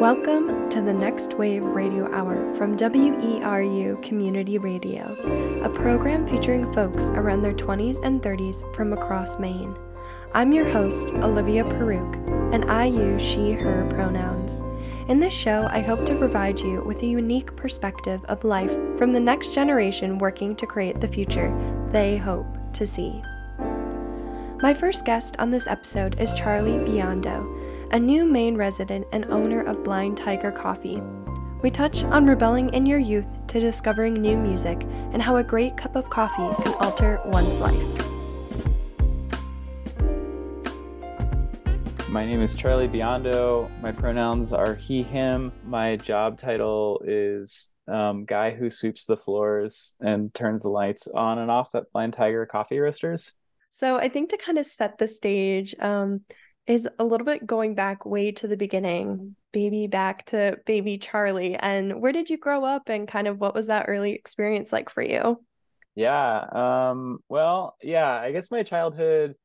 Welcome to the Next Wave Radio Hour from WERU Community Radio, a program featuring folks around their 20s and 30s from across Maine. I'm your host, Olivia Paruk, and I use she, her pronouns. In this show, I hope to provide you with a unique perspective of life from the next generation working to create the future they hope to see. My first guest on this episode is Charlie Biondo a new Maine resident and owner of Blind Tiger Coffee. We touch on rebelling in your youth to discovering new music and how a great cup of coffee can alter one's life. My name is Charlie Biondo. My pronouns are he, him. My job title is um, guy who sweeps the floors and turns the lights on and off at Blind Tiger Coffee Roasters. So I think to kind of set the stage, um, is a little bit going back way to the beginning, baby back to baby Charlie. And where did you grow up and kind of what was that early experience like for you? Yeah. Um, well, yeah, I guess my childhood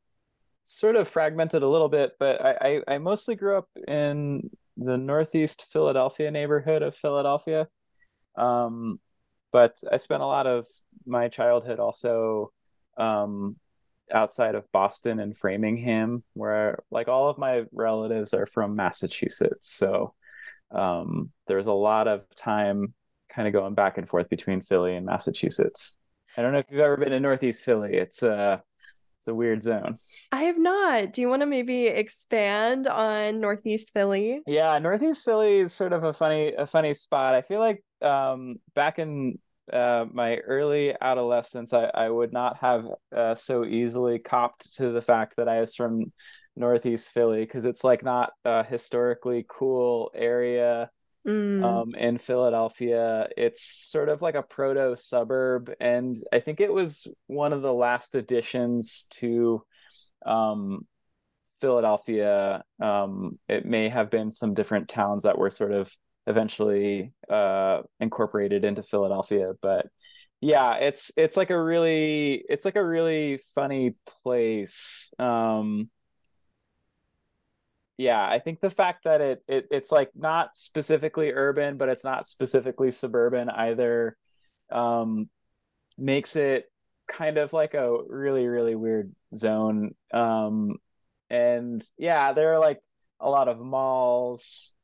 sort of fragmented a little bit, but I, I, I mostly grew up in the Northeast Philadelphia neighborhood of Philadelphia. Um, but I spent a lot of my childhood also um, outside of Boston and Framingham, where like all of my relatives are from Massachusetts. So um, there's a lot of time kind of going back and forth between Philly and Massachusetts. I don't know if you've ever been to Northeast Philly. It's a uh, it's a weird zone. I have not. Do you want to maybe expand on Northeast Philly? Yeah, Northeast Philly is sort of a funny a funny spot. I feel like um, back in uh, my early adolescence, I, I would not have uh, so easily copped to the fact that I was from Northeast Philly because it's like not a historically cool area mm. um, in Philadelphia. It's sort of like a proto suburb, and I think it was one of the last additions to um, Philadelphia. Um, it may have been some different towns that were sort of eventually uh, incorporated into Philadelphia. But yeah, it's it's like a really it's like a really funny place. Um, yeah, I think the fact that it, it it's like not specifically urban, but it's not specifically suburban either, um, makes it kind of like a really really weird zone. Um, and yeah, there are like a lot of malls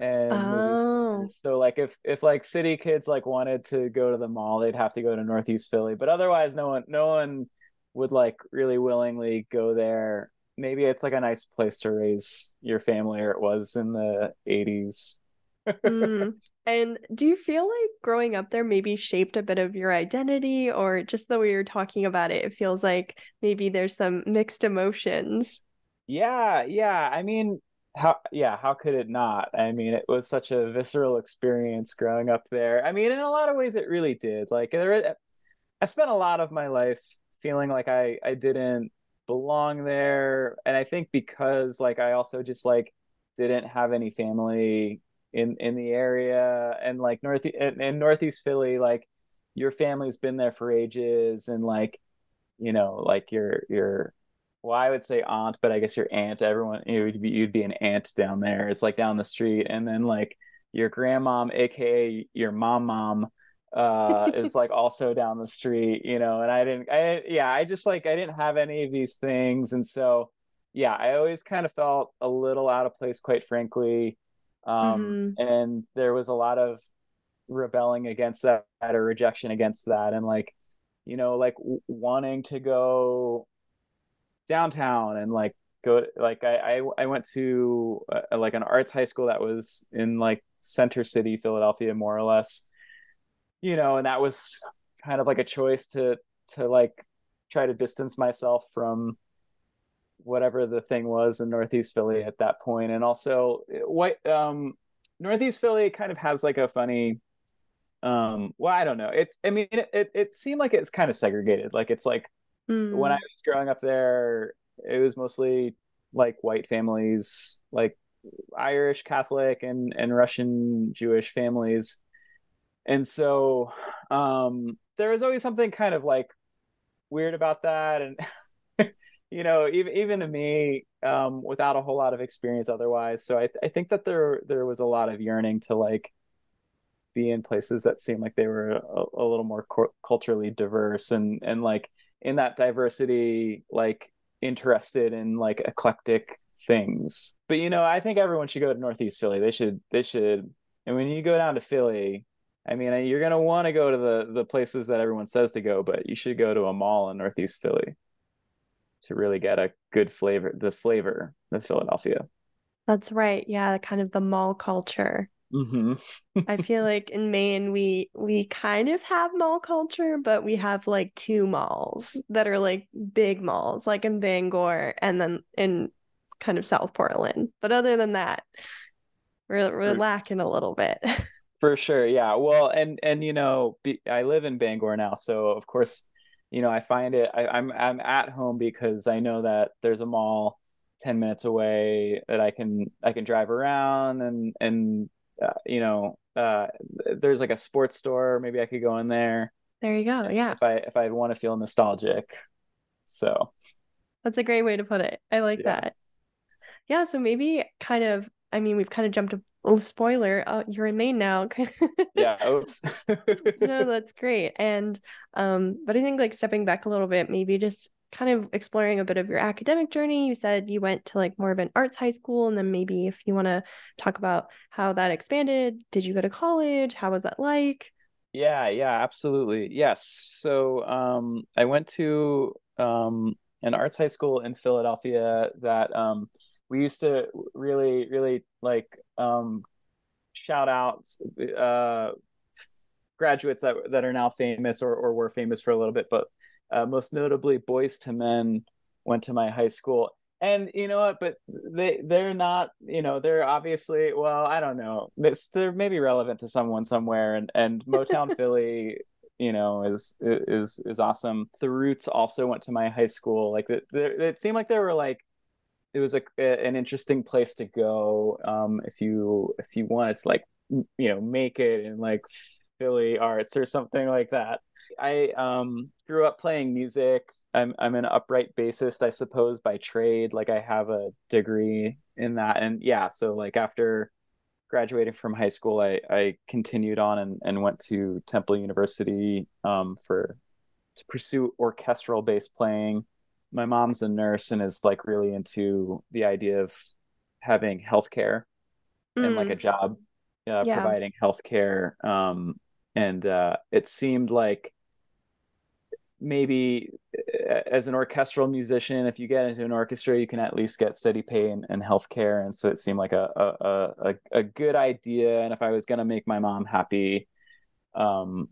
and oh. so like if if like city kids like wanted to go to the mall they'd have to go to northeast philly but otherwise no one no one would like really willingly go there. Maybe it's like a nice place to raise your family or it was in the 80s mm. and do you feel like growing up there maybe shaped a bit of your identity or just the way you're talking about it it feels like maybe there's some mixed emotions? Yeah yeah. I mean how yeah how could it not? I mean it was such a visceral experience growing up there. I mean in a lot of ways it really did. Like there i spent a lot of my life feeling like i i didn't belong there. And i think because like i also just like didn't have any family in in the area. And like north in, in northeast philly like your family's been there for ages. And like you know like your your well, I would say aunt, but I guess your aunt, everyone, you would be, you'd be an aunt down there. It's like down the street. And then like your grandmom, AKA your mom mom, uh, is like also down the street, you know, and I didn't, I, yeah, I just like, I didn't have any of these things. And so, yeah, I always kind of felt a little out of place, quite frankly. Um, mm-hmm. and there was a lot of rebelling against that or rejection against that. And like, you know, like w- wanting to go downtown and like go like I I, I went to uh, like an arts high school that was in like center city Philadelphia more or less. You know and that was kind of like a choice to to like try to distance myself from whatever the thing was in northeast philly at that point. And also what um northeast philly kind of has like a funny um well i don't know. It's i mean it, it, it seemed like it's kind of segregated. Like it's like Mm. When I was growing up there, it was mostly like white families, like Irish Catholic and and Russian Jewish families. And so um there was always something kind of like weird about that and you know, even even to me, um, without a whole lot of experience otherwise. So I I think that there there was a lot of yearning to like be in places that seemed like they were a, a little more cu- culturally diverse and and like in that diversity like interested in like eclectic things. But you know i think everyone should go to northeast philly. They should they should and when you go down to philly i mean you're going to want to go to the the places that everyone says to go but you should go to a mall in northeast philly to really get a good flavor the flavor of philadelphia. That's right. Yeah kind of the mall culture Mm-hmm. I feel like in Maine we we kind of have mall culture, but we have like two malls that are like big malls, like in Bangor and then in kind of South Portland. But other than that, we're we're lacking a little bit. For sure, yeah. Well, and and you know, be, I live in Bangor now, so of course, you know, I find it. I, I'm I'm at home because I know that there's a mall 10 minutes away that I can I can drive around and and uh, you know, uh, there's like a sports store. Maybe I could go in there. There you go. Yeah. If I if I want to feel nostalgic, so that's a great way to put it. I like yeah. that. Yeah. So maybe kind of. I mean, we've kind of jumped a little spoiler. Uh, you're in Maine now. yeah. Oops. no, that's great. And um, but I think like stepping back a little bit, maybe just kind of exploring a bit of your academic journey. You said you went to like more of an arts high school, and then maybe if you want to talk about how that expanded, did you go to college? How was that like? Yeah, yeah, absolutely. Yes. So um, I went to um, an arts high school in Philadelphia that um, we used to really, really like um, shout out uh, graduates that that are now famous or, or were famous for a little bit, but uh, most notably Boyz II Men went to my high school. And you know what? But they they're not you know they're obviously well i don't know. It's, they're maybe relevant to someone somewhere. And and motown philly you know is is is awesome. The roots also went to my high school. Like it, it seemed like there were like it was a, an interesting place to go. Um if you if you wanted to like you know make it in like philly arts or something like that I um, grew up playing music. I'm I'm an upright bassist, I suppose, by trade. Like I have a degree in that, and yeah. So like after graduating from high school, I I continued on and and went to Temple University um, for to pursue orchestral bass playing. My mom's a nurse and is like really into the idea of having healthcare mm. and like a mm. job uh, yeah. providing healthcare. Um, and uh, it seemed like maybe as an orchestral musician, if you get into an orchestra, you can at least get steady pay and, and health care. And so it seemed like a, a, a, a good idea. And if I was going to make my mom happy, um,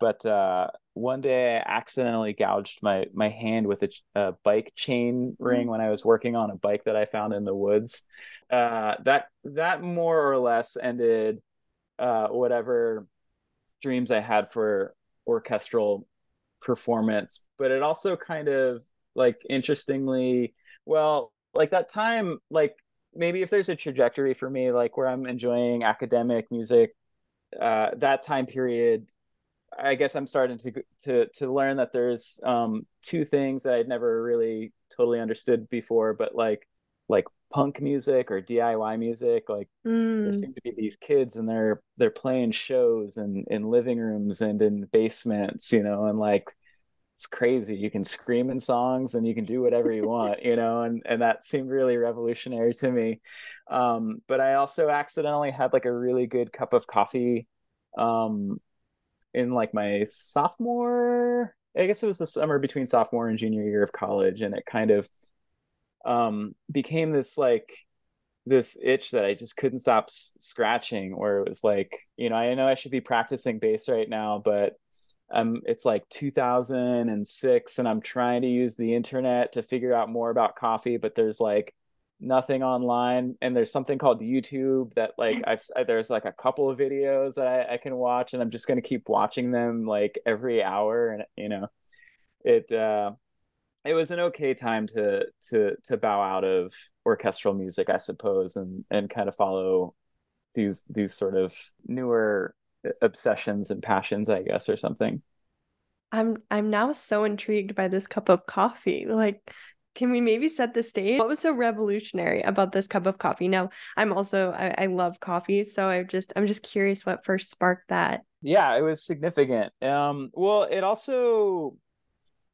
but uh, one day I accidentally gouged my, my hand with a, a bike chain ring mm-hmm. when I was working on a bike that I found in the woods. Uh, that, that more or less ended uh, whatever dreams I had for orchestral performance but it also kind of like interestingly well like that time like maybe if there's a trajectory for me like where i'm enjoying academic music uh that time period i guess i'm starting to to to learn that there's um two things that i'd never really totally understood before but like like punk music or DIY music. Like mm. there seem to be these kids and they're they're playing shows and in living rooms and in basements, you know, and like it's crazy. You can scream in songs and you can do whatever you want, you know, and and that seemed really revolutionary to me. Um, but I also accidentally had like a really good cup of coffee um in like my sophomore I guess it was the summer between sophomore and junior year of college and it kind of um, became this like this itch that I just couldn't stop s- scratching. Where it was like, you know, I know I should be practicing bass right now, but um, it's like 2006, and I'm trying to use the internet to figure out more about coffee, but there's like nothing online and there's something called youtube that like i've there's like a couple of videos that I, I can watch and i'm just going to keep watching them like every hour and you know it uh it was an okay time to to to bow out of orchestral music, I suppose, and and kind of follow these these sort of newer obsessions and passions, I guess, or something. I'm I'm now so intrigued by this cup of coffee. Like can we maybe set the stage? What was so revolutionary about this cup of coffee? Now, I'm also I, I love coffee, so I just I'm just curious what first sparked that. Yeah, it was significant. Um, well, it also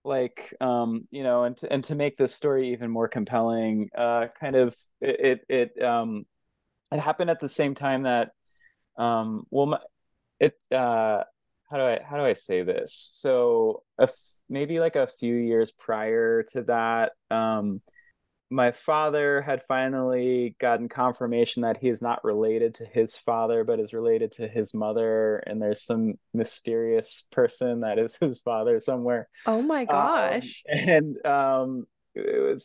like um you know and to, and to make this story even more compelling uh kind of it it, it um it happened at the same time that um well my, it uh how do I how do I say this? So maybe like a few years prior to that, um, my father had finally gotten confirmation that he is not related to his father, but is related to his mother, and there's some mysterious person that is his father somewhere. Oh my um, gosh! Um, and um,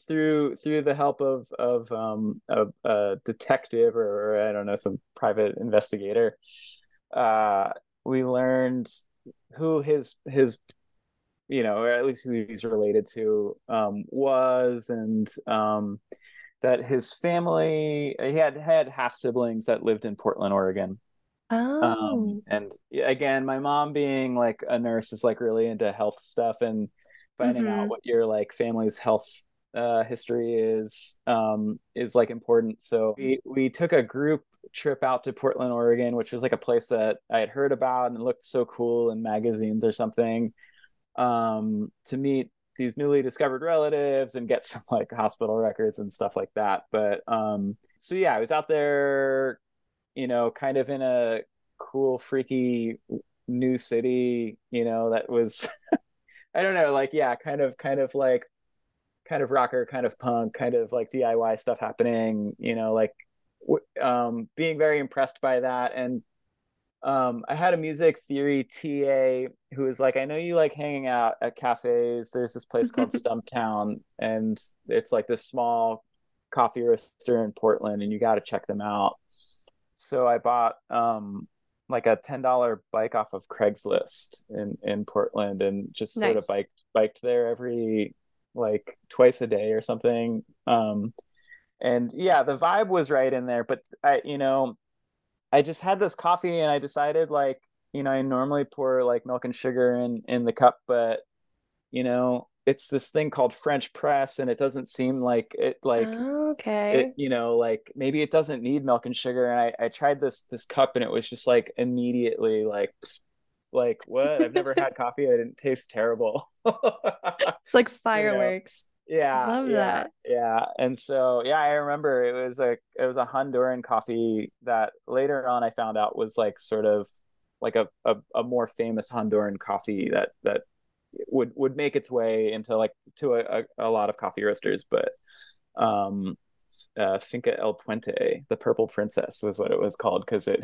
through through the help of of um, a, a detective or, or I don't know some private investigator, uh, we learned who his his you know or at least who he's related to um, was and um, that his family he had had half siblings that lived in portland oregon um, oh um, and again my mom being like a nurse is like really into health stuff and finding mm-hmm. out what your like family's health uh, history is um, is like important. So we we took a group trip out to Portland, Oregon, which was like a place that I had heard about and looked so cool in magazines or something, um, to meet these newly discovered relatives and get some like hospital records and stuff like that. But um, so yeah, I was out there, you know, kind of in a cool, freaky new city, you know, that was. I don't know, like yeah, kind of kind of like kind of rocker, kind of punk, kind of like DIY stuff happening, you know, like um, being very impressed by that. And um, I had a music theory TA who was like, I know you like hanging out at cafes. There's this place called Stumptown, and it's like this small coffee roaster in Portland, and you got to check them out. So I bought um, like a ten dollar bike off of Craigslist in in Portland, and just nice. sort of biked biked there every like twice a day or something. Um, and yeah, the vibe was right in there. But I, you know, I just had this coffee and I decided like, you know, I normally pour like milk and sugar in in the cup, but you know, it's this thing called French press, and it doesn't seem like it like okay, it, you know, like maybe it doesn't need milk and sugar. And I I tried this this cup, and it was just like immediately like like what? I've never had coffee. That didn't taste terrible. It's like fireworks you know? Yeah love yeah, that yeah and so yeah i remember it was like it was a honduran coffee that later on i found out was like sort of like a, a, a more famous honduran coffee that that would would make its way into like to a, a, a lot of coffee roasters but um uh, Finca El Puente, the Purple Princess was what it was called because it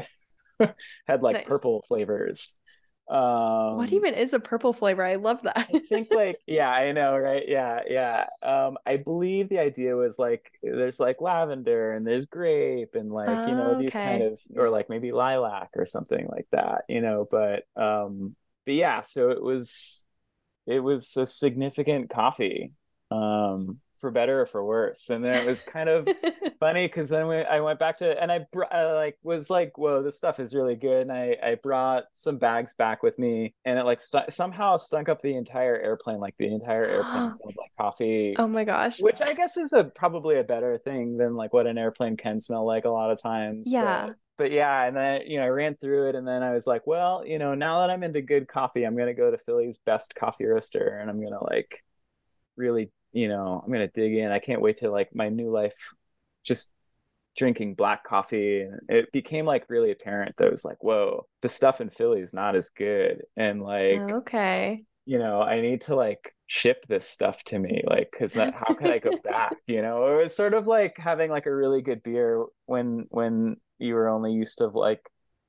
had like nice. purple flavors. Um, what even is a purple flavor? I love that. I think like yeah, I know, right? Yeah, yeah. Um, I believe the idea was like there's like lavender and there's grape and like oh, you know these okay. kind of or like maybe lilac or something like that, you know. But um, but yeah, so it was it was a significant coffee. Um, for better or for worse. And then it was kind of funny because then we, I went back to and I, I like was like, whoa, this stuff is really good. And I I brought some bags back with me, and it like st- somehow stunk up the entire airplane. Like the entire airplane smelled like coffee. Oh my gosh! Which I guess is a probably a better thing than like what an airplane can smell like a lot of times. Yeah. But, but yeah, and then you know I ran through it, and then I was like, well, you know, now that I'm into good coffee, I'm gonna go to Philly's best coffee roaster, and I'm gonna like really you know, I'm gonna dig in. I can't wait to like my new life, just drinking black coffee. And it became like really apparent that it was like, whoa, the stuff in Philly is not as good, and like, oh, okay, you know, I need to like ship this stuff to me, like, because how can I go back? You know, it was sort of like having like a really good beer when when you were only used to like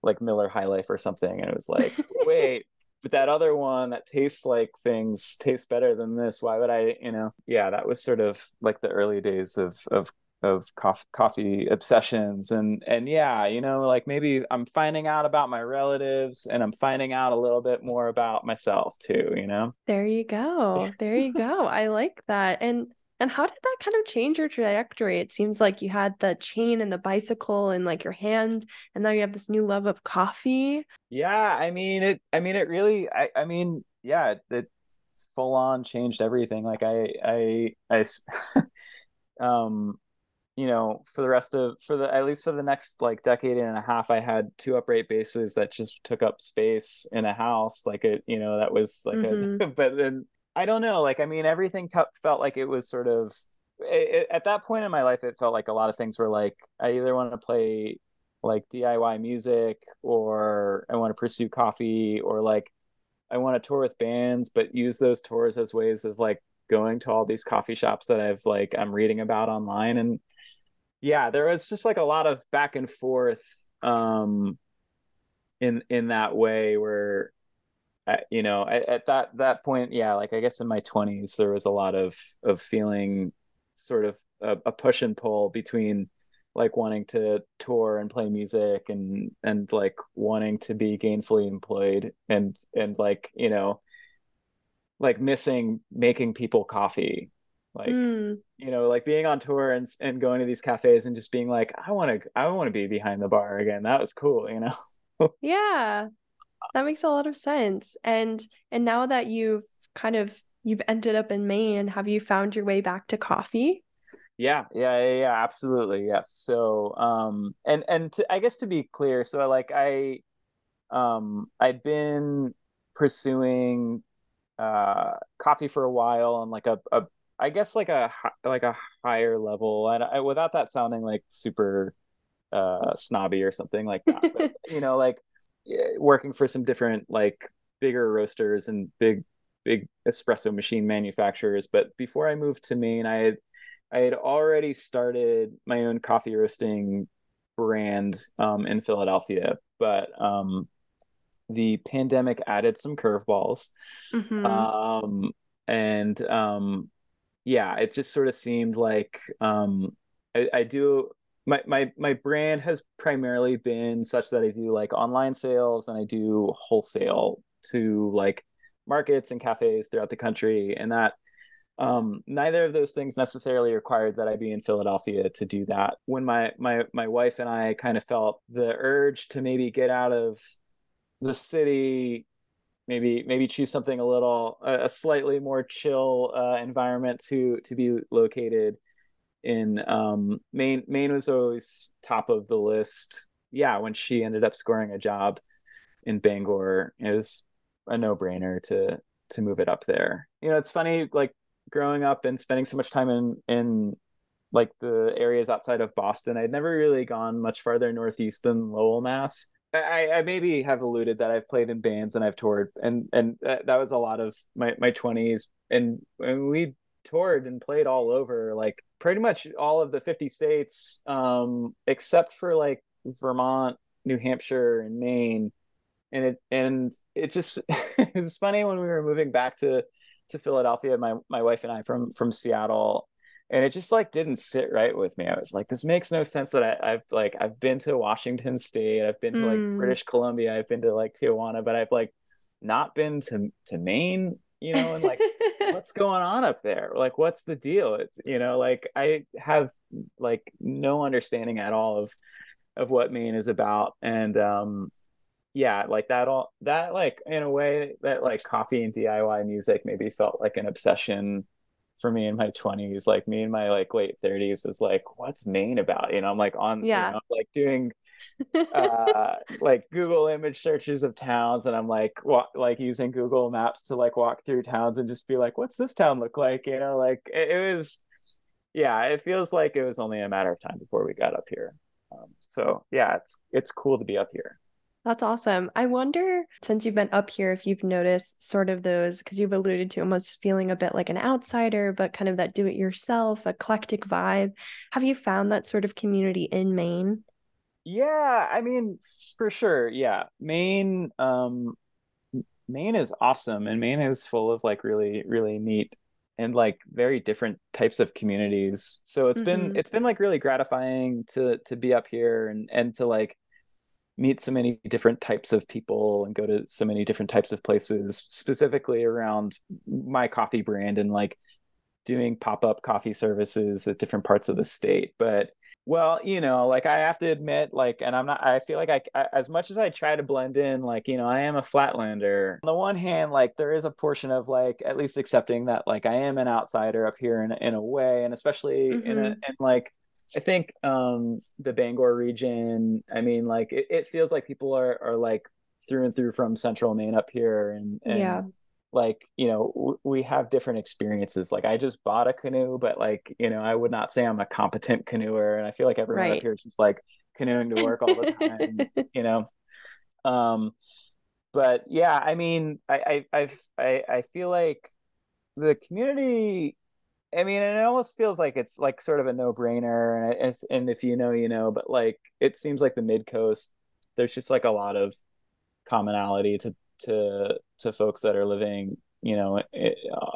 like Miller High Life or something, and it was like, wait but that other one that tastes like things tastes better than this. Why would i you know? Yeah that was sort of like the early days of of of coffee, coffee obsessions. And and yeah you know like maybe i'm finding out about my relatives and i'm finding out a little bit more about myself too you know? There you go. There you go. I like that. And and how did that kind of change your trajectory? It seems like you had the chain and the bicycle and like your hand, and now you have this new love of coffee. Yeah, I mean it. I mean it really. I. I mean, yeah. It full on changed everything. Like I I I um you know for the rest of for the at least for the next like decade and a half i had two upright basses that just took up space in a house like it you know that was like mm-hmm. a but then i don't know like i mean everything felt like it was sort of it, at that point in my life it felt like a lot of things were like i either want to play like diy music or i want to pursue coffee or like i want to tour with bands but use those tours as ways of like going to all these coffee shops that i've like i'm reading about online. And yeah there was just like a lot of back and forth um in in that way where uh, you know at, at, that that point yeah like i guess in my 20s there was a lot of of feeling sort of a, a push and pull between like wanting to tour and play music and and like wanting to be gainfully employed and and like you know like missing making people coffee. Like mm. you know like being on tour and and going to these cafes and just being like i want to i want to be behind the bar again. That was cool you know? Yeah that makes a lot of sense and and now that you've kind of you've ended up in maine have you found your way back to coffee yeah yeah yeah, yeah absolutely yes so um and and to, i guess to be clear so like i um i'd been pursuing uh coffee for a while on like a, a I guess like a like a higher level, and I, without that sounding like super uh, snobby or something like that. But, you know, like working for some different like bigger roasters and big big espresso machine manufacturers. But before I moved to Maine, I had I had already started my own coffee roasting brand um, in Philadelphia, but um, the pandemic added some curveballs. Mm-hmm. Um, and um, yeah, it just sort of seemed like um, I, I do my my my brand has primarily been such that I do like online sales and I do wholesale to like markets and cafes throughout the country and that um, neither of those things necessarily required that I be in Philadelphia to do that. When my my my wife and I kind of felt the urge to maybe get out of the city maybe maybe choose something a little a, slightly more chill uh, environment to to be located in um maine maine was always top of the list. Yeah when she ended up scoring a job in bangor it was a no-brainer to to move it up there. You know it's funny like growing up and spending so much time in in like the areas outside of boston i'd never really gone much farther northeast than lowell mass. I, I maybe have alluded that I've played in bands and I've toured, and and that, that was a lot of my my twenties, and, and we toured and played all over, like pretty much all of the fifty states, um, except for like Vermont, New Hampshire, and Maine, and it and it just it's funny when we were moving back to to Philadelphia, my my wife and I from from Seattle, and it just like didn't sit right with me. I was like, this makes no sense that I, have like I've been to Washington State, I've been to like mm. British Columbia, I've been to like Tijuana, but I've like not been to to Maine, you know, and like what's going on up there? Like what's the deal? It's you know, like I have like no understanding at all of of what Maine is about. And um yeah, like that all that like in a way that like coffee and DIY music maybe felt like an obsession for me in my 20s like me in my like late 30s was like what's maine about you know i'm like on yeah you know, like doing uh like google image searches of towns and i'm like what like using google maps to like walk through towns and just be like what's this town look like you know like it, it was yeah it feels like it was only a matter of time before we got up here um, so yeah it's it's cool to be up here that's awesome. I wonder, since you've been up here, if you've noticed sort of those, because you've alluded to almost feeling a bit like an outsider, but kind of that do it yourself, eclectic vibe. Have you found that sort of community in Maine? Yeah, I mean, for sure. Yeah. Maine, um, Maine is awesome and Maine is full of like really, really neat and like very different types of communities. So it's mm-hmm. been it's been like really gratifying to to be up here and and to like meet so many different types of people and go to so many different types of places specifically around my coffee brand and like doing pop-up coffee services at different parts of the state but Well, you know, like I have to admit, like, and I'm not, I feel like I, I, as much as I try to blend in, like, you know, I am a flatlander. On the one hand, like, there is a portion of like, at least accepting that, like, I am an outsider up here in, in a way, and especially mm-hmm. in a, and like, I think um the Bangor region, I mean, like, it, it feels like people are, are like through and through from central Maine up here. And, and yeah like you know w- we have different experiences like i just bought a canoe but like you know i would not say i'm a competent canoeer and i feel like everyone right. up here is just like canoeing to work all the time you know um but yeah i mean I, I i i feel like the community i mean it almost feels like it's like sort of a no-brainer and if and if you know you know but like it seems like the mid coast there's just like a lot of commonality to to to folks that are living, you know,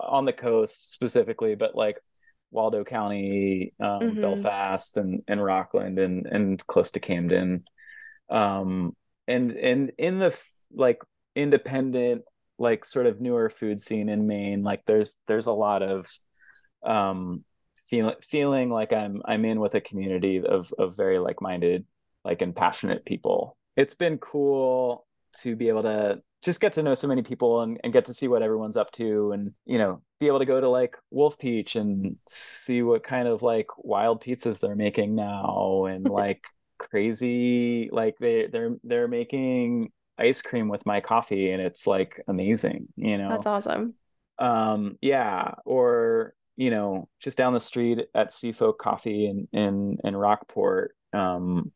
on the coast specifically, but like Waldo County, um, mm-hmm. Belfast, and and Rockland, and and close to Camden, um, and and in the like independent, like sort of newer food scene in Maine, like there's there's a lot of um feeling feeling like I'm I'm in with a community of of very like minded like and passionate people. It's been cool to be able to just get to know so many people and, and get to see what everyone's up to and you know be able to go to like Wolfpeach and see what kind of like wild pizzas they're making now and like crazy like they they're they're making ice cream with my coffee and it's like amazing you know? That's awesome. Um yeah or you know just down the street at seafolk coffee in in in rockport um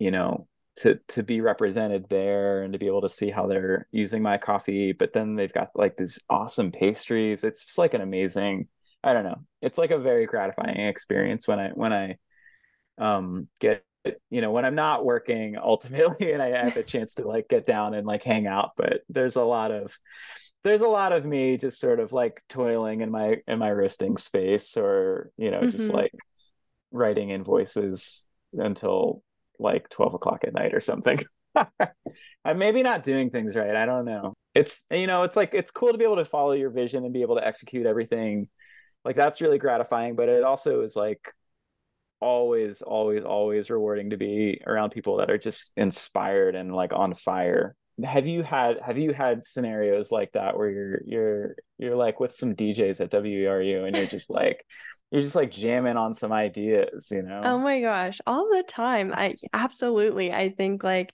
you know to to be represented there and to be able to see how they're using my coffee but then they've got like these awesome pastries it's just like an amazing i don't know it's like a very gratifying experience when i when i um get you know when i'm not working ultimately and i have a chance to like get down and like hang out but there's a lot of there's a lot of me just sort of like toiling in my in my roasting space or you know mm-hmm. just like writing invoices until like 12 o'clock at night or something. I'm maybe not doing things right. I don't know. It's, you know, it's like, it's cool to be able to follow your vision and be able to execute everything. Like, that's really gratifying, but it also is like always, always, always rewarding to be around people that are just inspired and like on fire. Have you had have you had scenarios like that where you're you're you're like with some DJs at WERU and you're just like you're just like jamming on some ideas, you oh know? Oh my gosh, all the time. I absolutely. I think like,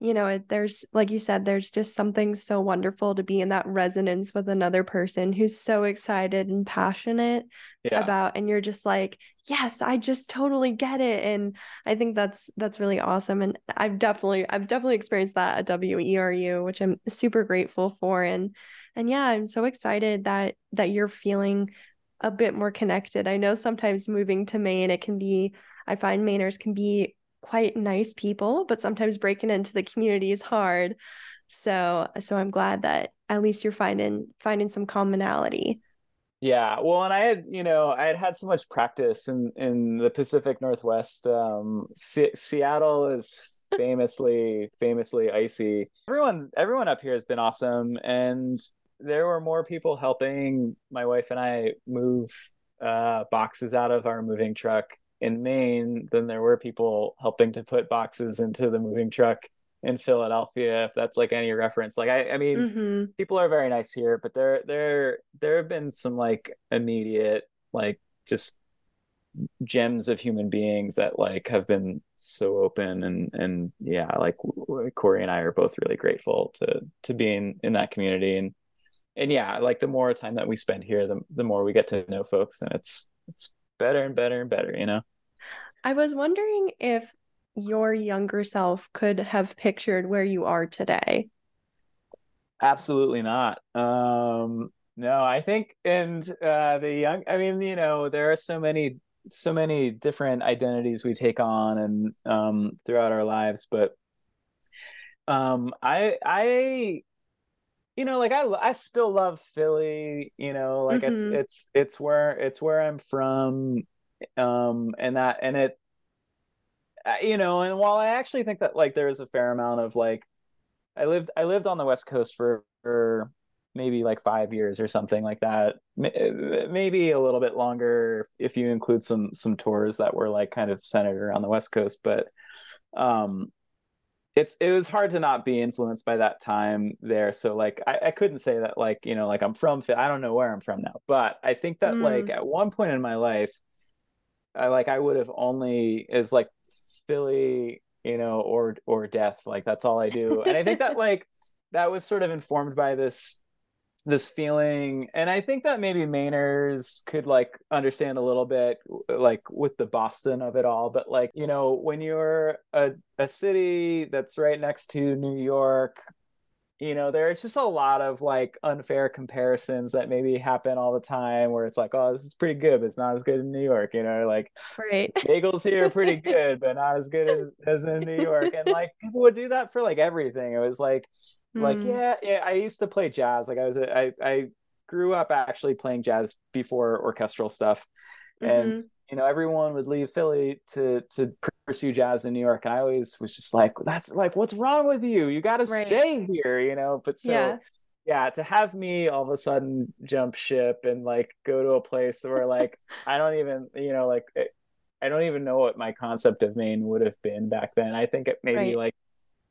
you know, there's like you said, there's just something so wonderful to be in that resonance with another person who's so excited and passionate yeah. about and you're just like, yes, I just totally get it. And I think that's that's really awesome. And I've definitely I've definitely experienced that at WERU, which I'm super grateful for. And and yeah, I'm so excited that that you're feeling a bit more connected. I know sometimes moving to Maine, it can be, I find Mainers can be quite nice people, but sometimes breaking into the community is hard. So, so I'm glad that at least you're finding finding some commonality. Yeah, well, and I had, you know, I had had so much practice in in the Pacific Northwest. Um, Seattle is famously famously icy. Everyone everyone up here has been awesome, and there were more people helping my wife and I move uh, boxes out of our moving truck in Maine than there were people helping to put boxes into the moving truck in Philadelphia. If that's like any reference, like I, I mean, mm-hmm. people are very nice here, but there, there, there have been some like immediate, like just gems of human beings that like have been so open and and yeah like corey and i are both really grateful to to being in that community and and yeah, like the more time that we spend here, the the more we get to know folks, and it's it's better and better and better, you know. I was wondering if your younger self could have pictured where you are today. Absolutely not. Um, no, I think, and uh, the young, I mean, you know, there are so many, so many different identities we take on and um, throughout our lives, but um, I, I you know like i i still love philly you know like mm-hmm. it's it's it's where it's where i'm from um and that and it you know and while i actually think that like there is a fair amount of like i lived i lived on the west coast for, for maybe like five years or something like that. Maybe a little bit longer if you include some some tours that were like kind of centered around the West Coast. But um, it's it was hard to not be influenced by that time there. So like I, I couldn't say that like you know like I'm from I don't know where I'm from now, but I think that mm. like at one point in my life, I like I would have only is like Philly, you know, or or death. Like that's all I do, and I think that like that was sort of informed by this this feeling and i think that maybe mainers could like understand a little bit like with the boston of it all but like you know when you're a, a city that's right next to new york you know there's just a lot of like unfair comparisons that maybe happen all the time where it's like oh this is pretty good but it's not as good in new york you know like right. Bagels here are pretty good but not as good as, as in new york and like people would do that for like everything. It was like like mm. yeah yeah i used to play jazz like i was I I grew up actually playing jazz before orchestral stuff mm-hmm. and you know everyone would leave philly to to pursue jazz in new york and i always was just like that's like what's wrong with you you got to right. stay here you know but so yeah. yeah to have me all of a sudden jump ship and like go to a place where like i don't even you know like it, I don't even know what my concept of Maine would have been back then. I think it maybe right. like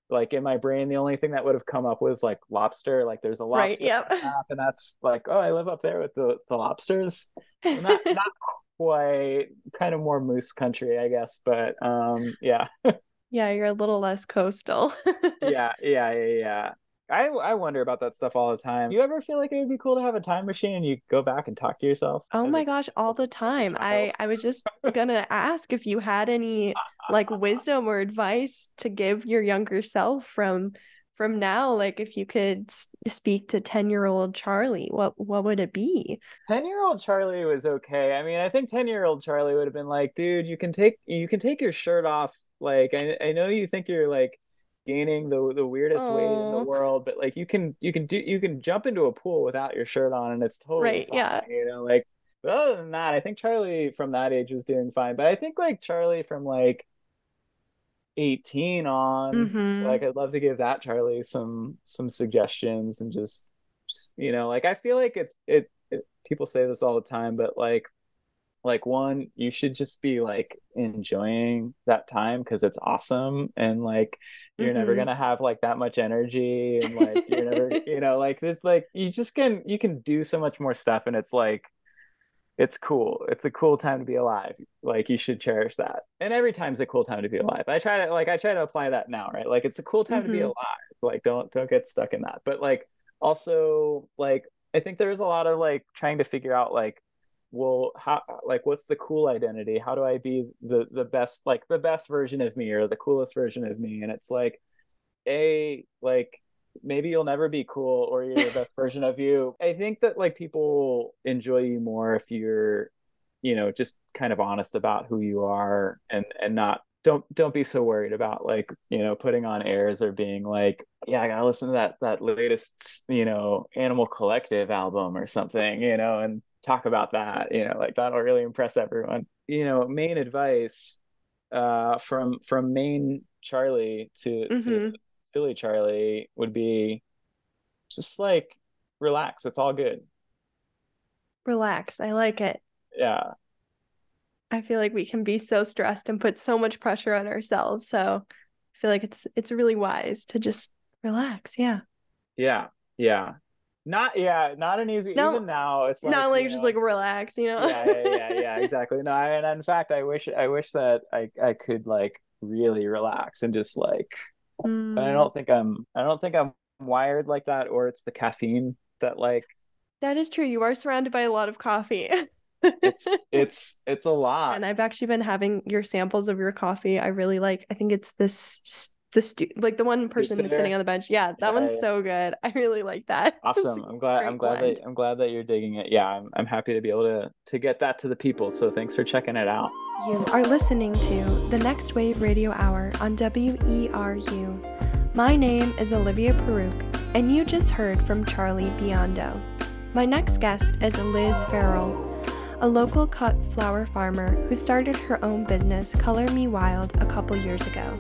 like in my brain the only thing that would have come up was like lobster like there's a lobster right, yep. and that's like oh i live up there with the, the lobsters. Not, not quite kind of more moose country i guess but um yeah. Yeah you're a little less coastal. Yeah yeah yeah yeah I I wonder about that stuff all the time. Do you ever feel like it would be cool to have a time machine and you go back and talk to yourself? Oh my gosh, all the time. I I was just gonna ask if you had any like wisdom or advice to give your younger self from from now like if you could speak to 10 year old charlie what what would it be 10 year old charlie was okay i mean i think 10 year old charlie would have been like dude you can take you can take your shirt off like i, I know you think you're like gaining the the weirdest Aww. weight in the world but like you can you can do you can jump into a pool without your shirt on and it's totally right fine, yeah you know like other than that i think charlie from that age was doing fine but i think like charlie from like 18 on mm-hmm. like i'd love to give that charlie some some suggestions and just, just you know like i feel like it's it, it people say this all the time but like like one you should just be like enjoying that time because it's awesome and like you're mm-hmm. never gonna have like that much energy and like you're never you know like this like you just can you can do so much more stuff and it's like it's cool it's a cool time to be alive like you should cherish that and every time's a cool time to be alive i try to like i try to apply that now right like it's a cool time mm-hmm. to be mm-hmm. alive like don't don't get stuck in that but like also like i think there's a lot of like trying to figure out like well how like what's the cool identity? How do i be the the best like the best version of me or the coolest version of me? And it's like a like maybe you'll never be cool or you're the best version of you. I think that like people enjoy you more if you're you know just kind of honest about who you are and and not don't don't be so worried about like you know putting on airs or being like yeah i gotta listen to that that latest you know animal collective album or something you know and talk about that you know like that'll really impress everyone. You know main advice uh from from main charlie to, mm-hmm. to philly charlie would be just like relax. It's all good. Relax. I like it. Yeah. I feel like we can be so stressed and put so much pressure on ourselves. So i feel like it's it's really wise to just relax. Yeah. Yeah. Yeah not yeah, not an easy. No, even now, it's like, not like just know, like relax, you know. yeah, yeah, yeah, yeah, exactly. No, and in fact, I wish I wish that I I could like really relax and just like. Mm. I don't think I'm. I don't think I'm wired like that, or it's the caffeine that like. That is true. You are surrounded by a lot of coffee. it's it's it's a lot. And I've actually been having your samples of your coffee. I really like. I think it's this the stu- like the one person sitting on the bench. Yeah, that yeah, one's yeah. so good. I really like that. Awesome. I'm glad I'm glad blend. that I'm glad that you're digging it. Yeah, I'm I'm happy to be able to to get that to the people. So thanks for checking it out. You are listening to the Next Wave Radio Hour on WERU. My name is Olivia Paruk, and you just heard from Charlie Biondo. My next guest is Liz Farrell, a local cut flower farmer who started her own business, Color Me Wild, a couple years ago.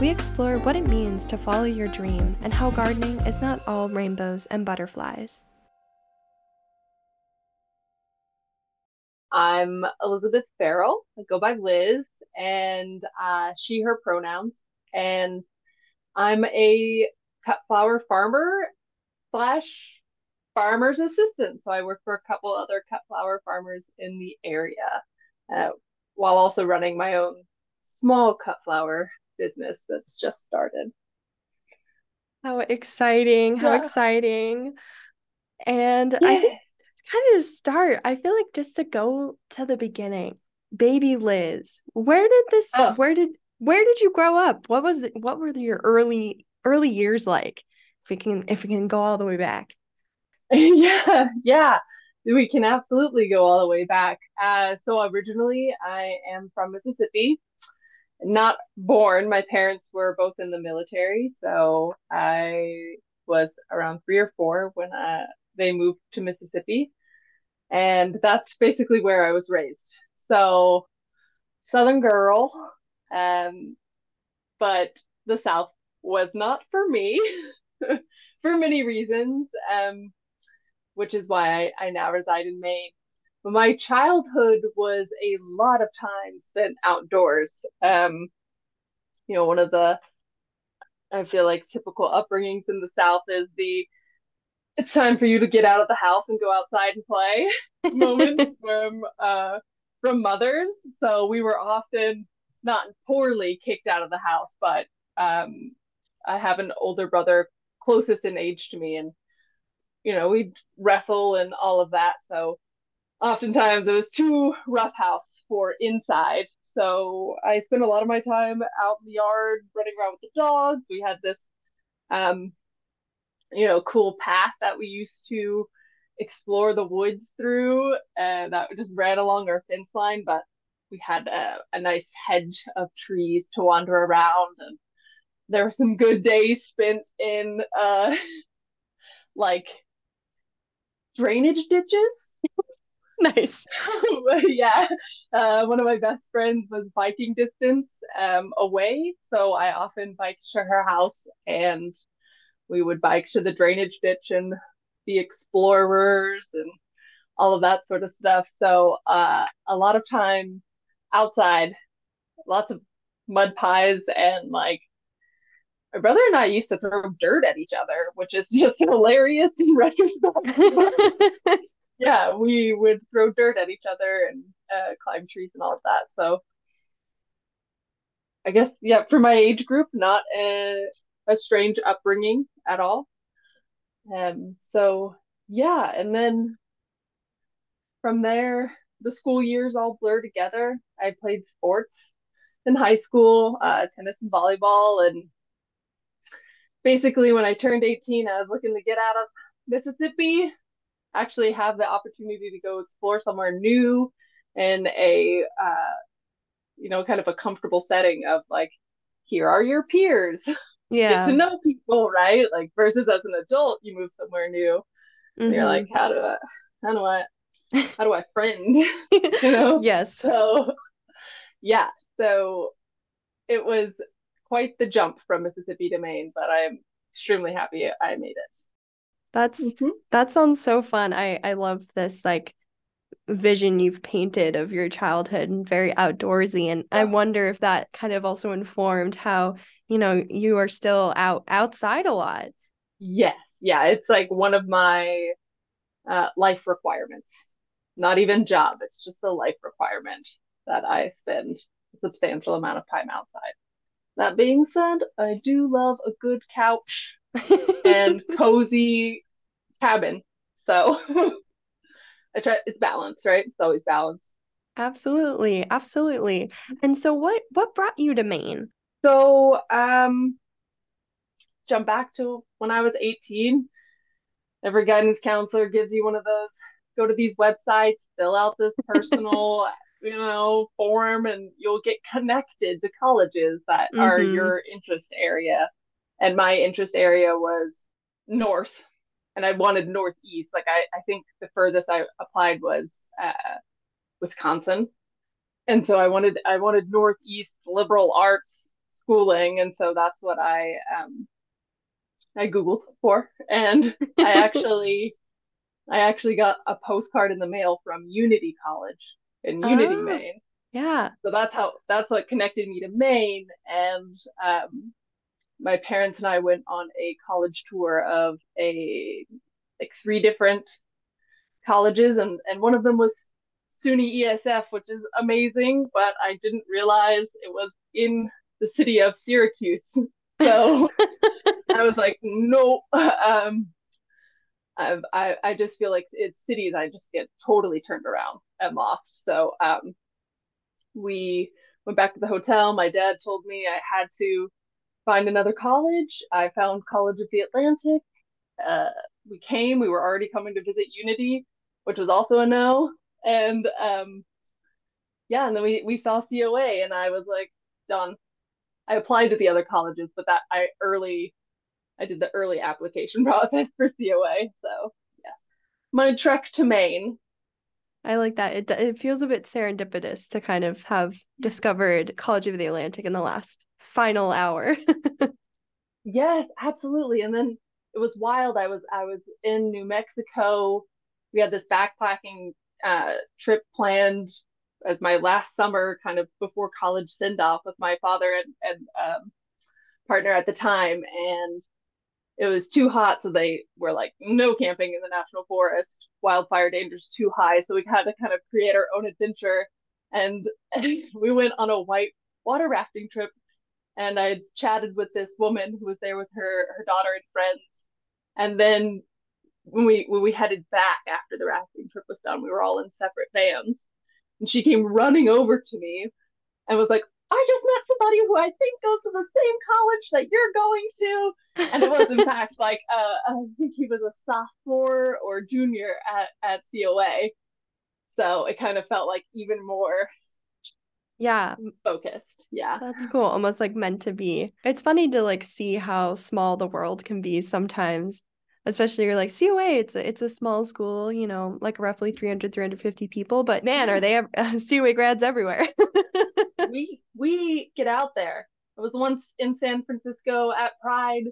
We explore what it means to follow your dream and how gardening is not all rainbows and butterflies. I'm Elizabeth Farrell. I go by Liz, and uh, she, her pronouns. And I'm a cut flower farmer slash farmer's assistant. So I work for a couple other cut flower farmers in the area uh, while also running my own small cut flower business that's just started. How exciting! How yeah. exciting! And yeah. I think kind of to start, I feel like just to go to the beginning, baby Liz, where did this? Oh. Where did where did you grow up? What was the, what were your early early years like? If we can if we can go all the way back. yeah, yeah, we can absolutely go all the way back. Uh, so originally, I am from Mississippi. Not born. My parents were both in the military, so I was around three or four when uh, they moved to Mississippi, and that's basically where I was raised. So, Southern girl, um, but the South was not for me for many reasons. Um, which is why I, I now reside in Maine. My childhood was a lot of time spent outdoors. Um, you know, one of the I feel like typical upbringings in the South is the it's time for you to get out of the house and go outside and play moments from uh, from mothers. So we were often not poorly kicked out of the house, but um, I have an older brother closest in age to me, and you know, we'd wrestle and all of that. So oftentimes it was too rough house for inside. So I spent a lot of my time out in the yard running around with the dogs. We had this, um, you know, cool path that we used to explore the woods through and that just ran along our fence line. But we had a, a nice hedge of trees to wander around and there were some good days spent in uh like drainage ditches. nice. yeah. Uh, one of my best friends was biking distance um, away. So I often biked to her house and we would bike to the drainage ditch and be explorers and all of that sort of stuff. So uh, a lot of time outside, lots of mud pies and like my brother and I used to throw dirt at each other, which is just hilarious in retrospect. Yeah, we would throw dirt at each other and uh, climb trees and all of that. So I guess, yeah, for my age group, not a, a strange upbringing at all. Um, so yeah, and then from there, the school years all blur together. I played sports in high school, uh, tennis and volleyball, and basically when I turned 18, I was looking to get out of Mississippi, actually have the opportunity to go explore somewhere new in a uh, you know kind of a comfortable setting of like here are your peers. Yeah. get to know people right? Like versus as an adult you move somewhere new. Mm-hmm. you're like how do i how do i how do i friend? You know? Yes. So yeah. So it was quite the jump from Mississippi to Maine, but I am extremely happy I made it. That's mm-hmm. that sounds so fun. I I love this like vision you've painted of your childhood and very outdoorsy and yeah. I wonder if that kind of also informed how, you know, you are still out outside a lot. Yes. Yeah, it's like one of my uh, life requirements. Not even job, it's just a life requirement that I spend a substantial amount of time outside. That being said, I do love a good couch and cozy cabin. So I try it's balance, right? It's always balance. Absolutely. Absolutely. And so what what brought you to Maine? So um jump back to when I was 18. Every guidance counselor gives you one of those go to these websites, fill out this personal you know, form and you'll get connected to colleges that mm-hmm. are your interest area. And my interest area was north and I wanted northeast. Like I, I think the furthest I applied was uh, Wisconsin. And so I wanted I wanted northeast liberal arts schooling, and so that's what I um, I googled for, and I actually I actually got a postcard in the mail from Unity College in Unity, oh, Maine. Yeah. So that's how that's what connected me to Maine, and um, my parents and I went on a college tour of a like three different colleges, and and one of them was SUNY ESF, which is amazing, but I didn't realize it was in the city of Syracuse. So I was like, no. Um, I, I, I just feel like it's cities I just get totally turned around and lost. So um, we went back to the hotel. My dad told me I had to find another college. I found College of the Atlantic. Uh, we came. We were already coming to visit Unity, which was also a no. And um, yeah, and then we we saw COA, and I was like, done. I applied to the other colleges, but that I early, I did the early application process for COA. So yeah, my trek to Maine. I like that. It it feels a bit serendipitous to kind of have discovered College of the Atlantic in the last final hour. yes, absolutely. And then it was wild. I was I was in New Mexico. We had this backpacking uh, trip planned as my last summer, kind of before college send off with my father and, and um, partner at the time. And it was too hot. So they were like, no camping in the national forest. Wildfire danger is too high. So we had to kind of create our own adventure. And we went on a white water rafting trip. And I chatted with this woman who was there with her, her daughter and friends. And then when we when we headed back after the rafting trip was done, we were all in separate vans. And she came running over to me and was like, I just met somebody who I think goes to the same college that you're going to. And it was, in fact, like, uh, I think he was a sophomore or junior at, at COA. So it kind of felt like even more yeah. focused. Yeah. That's cool. Almost like meant to be. It's funny to like see how small the world can be sometimes especially you're like COA it's a, it's a small school you know like roughly 300 350 people but man are they uh, COA grads everywhere we we get out there I was once in San Francisco at Pride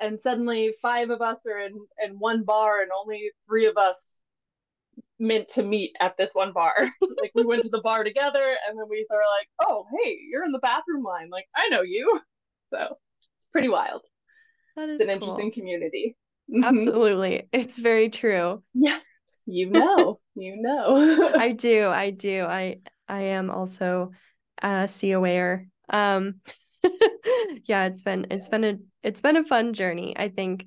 and suddenly five of us are in in one bar and only three of us meant to meet at this one bar like we went to the bar together and then we sort of like oh hey you're in the bathroom line like I know you so it's pretty wild that is it's an cool. interesting community Mm-hmm. Absolutely. It's very true. Yeah. You know, you know. I do. I do. I I am also uh COAer. Um yeah, it's been it's been a it's been a fun journey. I think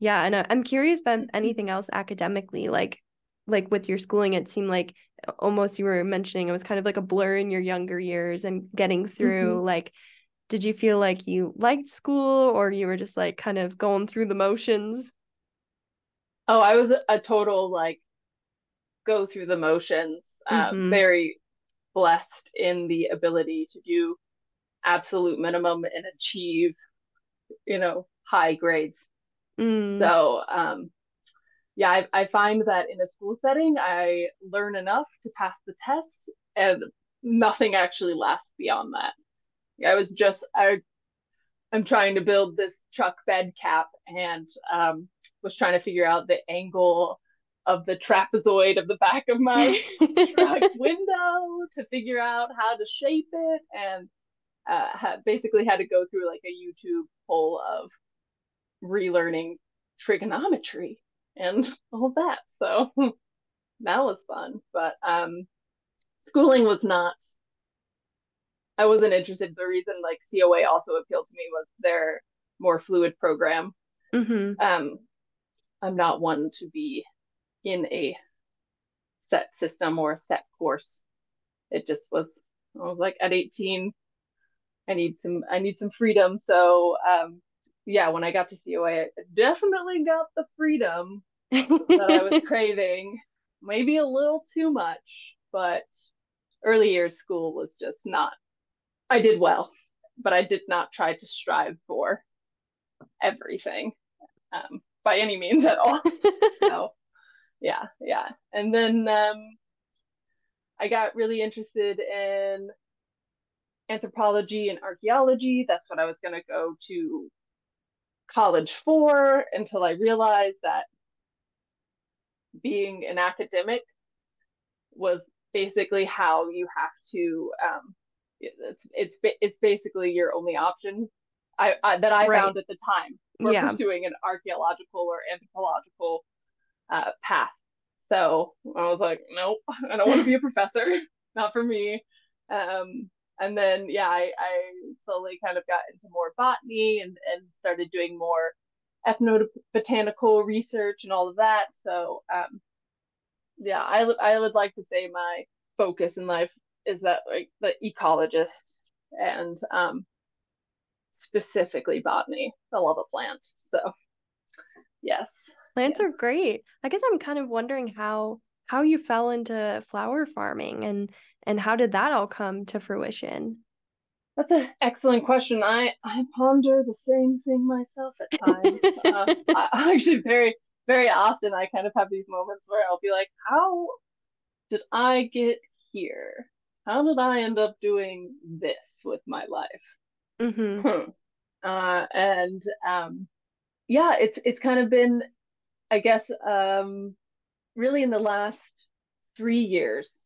yeah, and I'm curious about mm-hmm. anything else academically like like with your schooling it seemed like almost you were mentioning it was kind of like a blur in your younger years and getting through mm-hmm. like did you feel like you liked school or you were just like kind of going through the motions? Oh, I was a total like go through the motions. Um, mm-hmm. very blessed in the ability to do absolute minimum and achieve, you know, high grades. Mm. So, um, yeah, I, I find that in a school setting, I learn enough to pass the test, and nothing actually lasts beyond that. I was just I I'm trying to build this truck bed cap and um, was trying to figure out the angle of the trapezoid of the back of my truck window to figure out how to shape it and uh, had, basically had to go through like a YouTube full of relearning trigonometry and all that. So that was fun, but um, schooling was not I wasn't interested. The reason like COA also appealed to me was their more fluid program. Mm-hmm. Um, I'm not one to be in a set system or a set course. It just was. I was like at 18, I need some. I need some freedom. So um, yeah, when I got to COA, I definitely got the freedom that I was craving. Maybe a little too much, but early years school was just not I did well, but I did not try to strive for everything um, by any means at all. so, yeah, yeah. And then um, I got really interested in anthropology and archaeology. That's what I was going to go to college for until I realized that being an academic was basically how you have to um, it's it's it's basically your only option I, I that I right. found at the time for yeah. pursuing an archaeological or anthropological uh, path. So I was like, nope, I don't want to be a professor, not for me. Um, and then yeah, I, I slowly kind of got into more botany and and started doing more ethnobotanical research and all of that. So um, yeah, I I would like to say my focus in life is that like the ecologist and um, specifically botany. I love a plant. So yes. Plants yeah. are great. I guess I'm kind of wondering how how you fell into flower farming and and how did that all come to fruition? That's an excellent question. I I ponder the same thing myself at times. uh, I, actually very very often I kind of have these moments where I'll be like, how did I get here? How did I end up doing this with my life? Mm-hmm. Hmm. Uh, and um, yeah, it's it's kind of been, I guess, um, really in the last three years,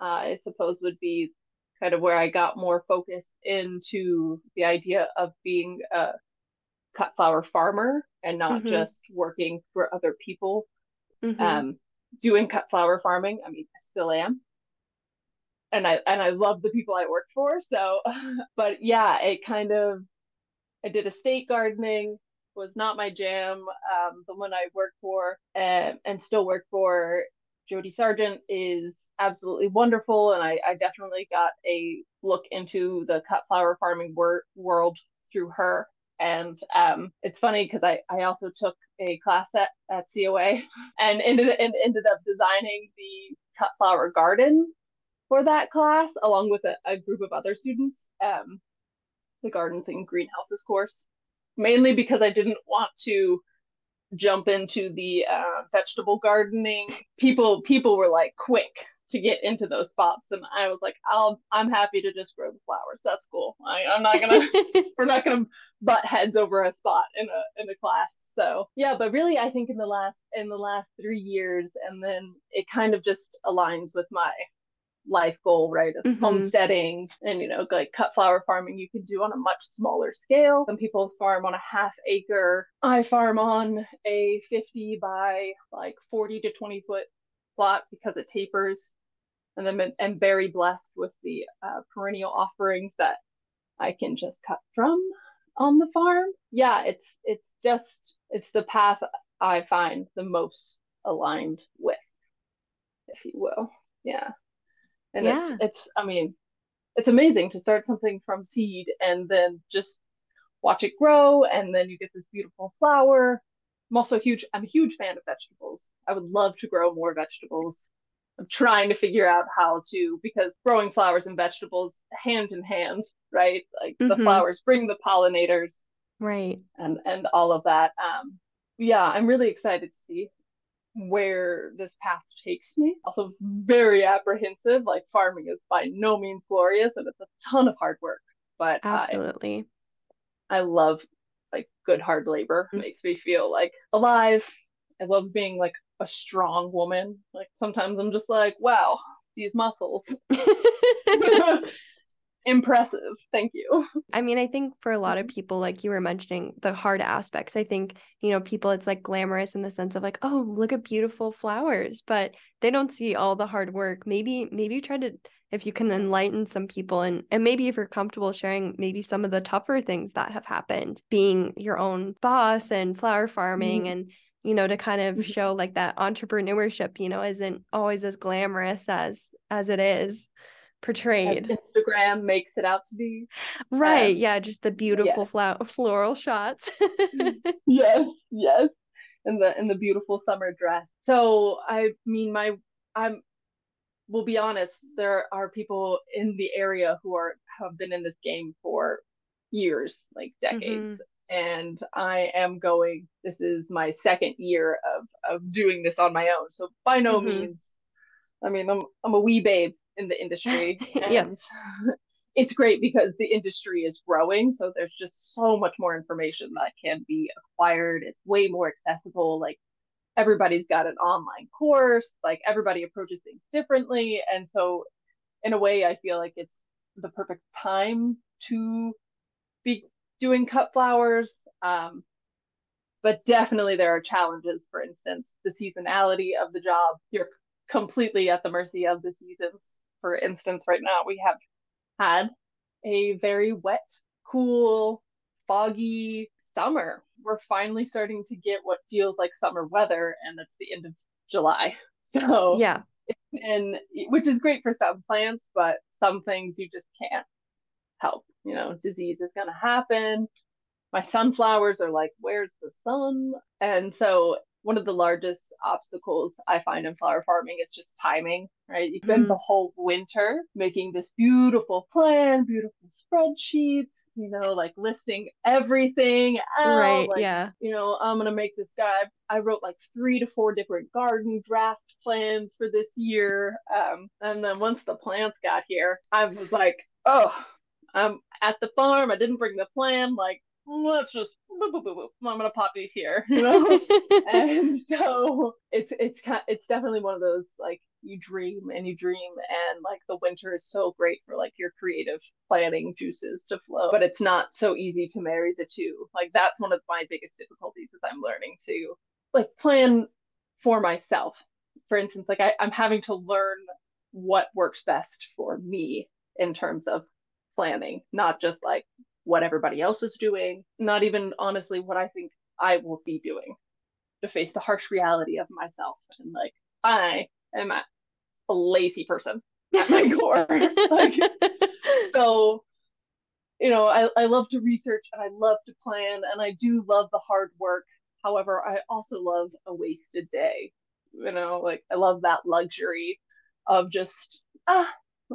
uh, I suppose would be kind of where I got more focused into the idea of being a cut flower farmer and not mm-hmm. just working for other people mm-hmm. um, doing cut flower farming. I mean, I still am. And I and I love the people I work for. So, but yeah, it kind of I did estate gardening was not my jam. Um, the one I worked for and, and still work for, Jody Sargent, is absolutely wonderful, and I, I definitely got a look into the cut flower farming wor- world through her. And um, it's funny because I, I also took a class at, at COA and ended and ended up designing the cut flower garden for that class along with a, a group of other students. Um, the gardens and greenhouses course, mainly because I didn't want to jump into the uh, vegetable gardening. People people were like quick to get into those spots, and I was like, I'll I'm happy to just grow the flowers. That's cool. I, I'm not gonna we're not gonna butt heads over a spot in a in a class. So yeah, but really, I think in the last in the last three years, and then it kind of just aligns with my life goal, right? Of mm-hmm. homesteading and, you know, like cut flower farming you can do on a much smaller scale. Some people farm on a half acre. I farm on a 50 by like 40 to 20 foot plot because it tapers. And then I'm very blessed with the uh, perennial offerings that I can just cut from on the farm. Yeah, it's it's just it's the path I find the most aligned with, if you will. Yeah and yeah. it's it's i mean it's amazing to start something from seed and then just watch it grow and then you get this beautiful flower. I'm also a huge i'm a huge fan of vegetables. I would love to grow more vegetables. I'm trying to figure out how to because growing flowers and vegetables hand in hand right? Like mm-hmm. the flowers bring the pollinators right. and and all of that. Um yeah i'm really excited to see where this path takes me. Also, very apprehensive. Like farming is by no means glorious, and it's a ton of hard work. But absolutely, I, I love like good hard labor. Mm-hmm. Makes me feel like alive. I love being like a strong woman. Like sometimes I'm just like, wow, these muscles. impressive. Thank you. I mean, I think for a lot of mm-hmm. people, like you were mentioning, the hard aspects, I think, you know, people, it's like glamorous in the sense of like, oh, look at beautiful flowers, but they don't see all the hard work. Maybe, maybe try to, if you can enlighten some people and, and maybe if you're comfortable sharing maybe some of the tougher things that have happened, being your own boss and flower farming mm-hmm. and, you know, to kind of mm-hmm. show like that entrepreneurship, you know, isn't always as glamorous as, as it is portrayed. Instagram makes it out to be. Right. Um, yeah. Just the beautiful flower floral shots. yes. Yes. And the in the beautiful summer dress. So I mean my I'm we'll be honest, there are people in the area who are have been in this game for years, like decades. Mm-hmm. And I am going, this is my second year of, of doing this on my own. So by no mm-hmm. means, I mean, I'm, I'm a wee babe in the industry. And, yeah. it's great because the industry is growing. So there's just so much more information that can be acquired. It's way more accessible. Like everybody's got an online course, like everybody approaches things differently. And so, in a way, I feel like it's the perfect time to be doing cut flowers. Um, but definitely, there are challenges. For instance, the seasonality of the job, you're completely at the mercy of the seasons. For instance, right now, we have had a very wet, cool, foggy summer. We're finally starting to get what feels like summer weather, and that's the end of July. So yeah, and which is great for some plants, but some things you just can't help. You know, disease is going to happen. My sunflowers are like, where's the sun? And so one of the largest obstacles I find in flower farming is just timing, right? You spend mm-hmm. the whole winter making this beautiful plan, beautiful spreadsheets, you know, like listing everything out. Right. Like, yeah. You know, I'm going to make this guy. I wrote like three to four different garden draft plans for this year. Um, and then once the plants got here, I was like, oh, I'm at the farm. I didn't bring the plan. Like, let's just boop, boop, boop, I'm gonna pop these here, you know. and so it's it's it's definitely one of those like you dream and you dream, and like the winter is so great for like your creative planning juices to flow, but it's not so easy to marry the two. Like that's one of my biggest difficulties is I'm learning to like plan for myself. For instance, like I, I'm having to learn what works best for me in terms of planning, not just like what everybody else is doing, not even honestly what I think I will be doing to face the harsh reality of myself. And like, I am a, a lazy person at my core. like, so, you know, I, I love to research and I love to plan and I do love the hard work. However, I also love a wasted day. You know, like I love that luxury of just, ah,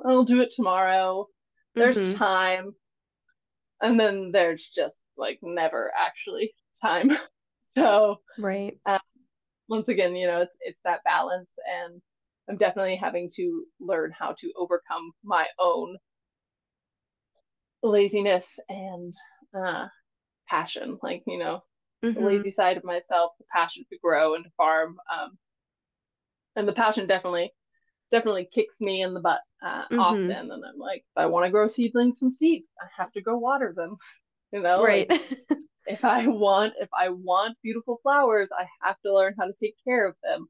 I'll do it tomorrow. There's mm-hmm. time and then there's just like never actually time so right um, once again you know it's it's that balance and i'm definitely having to learn how to overcome my own laziness and uh passion like you know mm-hmm. the lazy side of myself the passion to grow and to farm um and the passion definitely definitely kicks me in the butt uh, mm-hmm. often. And i'm like i want to grow seedlings from seeds i have to go water them you know right. like, if i want if i want beautiful flowers i have to learn how to take care of them.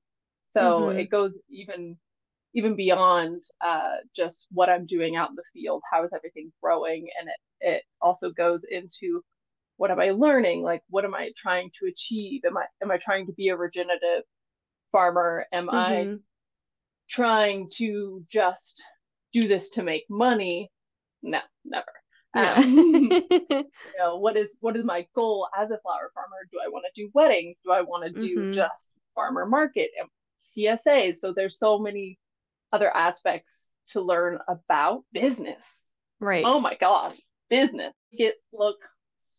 So mm-hmm. it goes even even beyond uh, just what i'm doing out in the field. How is everything growing? And it it also goes into what am i learning? Like what am i trying to achieve? Am i am i trying to be a regenerative farmer? Am mm-hmm. i trying to just do this to make money. No, never. Yeah. Um, you know, what is what is my goal as a flower farmer? Do I want to do weddings? Do I want to do mm-hmm. just farmer market and CSA? So there's so many other aspects to learn about business. Right. Oh my gosh, business. It look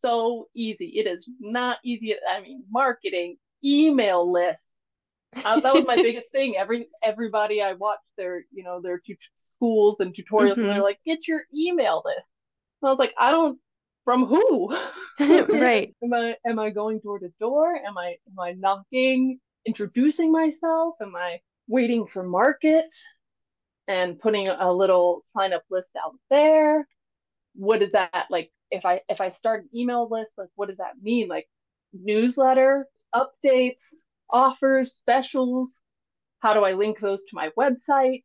so easy. It is not easy. I mean, marketing, email lists, uh, that was my biggest thing. Every everybody I watched their you know their tut- schools and tutorials, mm-hmm. and they're mm-hmm. like, get your email list. And I was like, I don't. From who? right. am I am I going door to door? Am I am I knocking, introducing myself? Am I waiting for market and putting a little sign up list out there? What is that like? If I if I start an email list, like what does that mean? Like newsletter updates offers, specials. How do I link those to my website?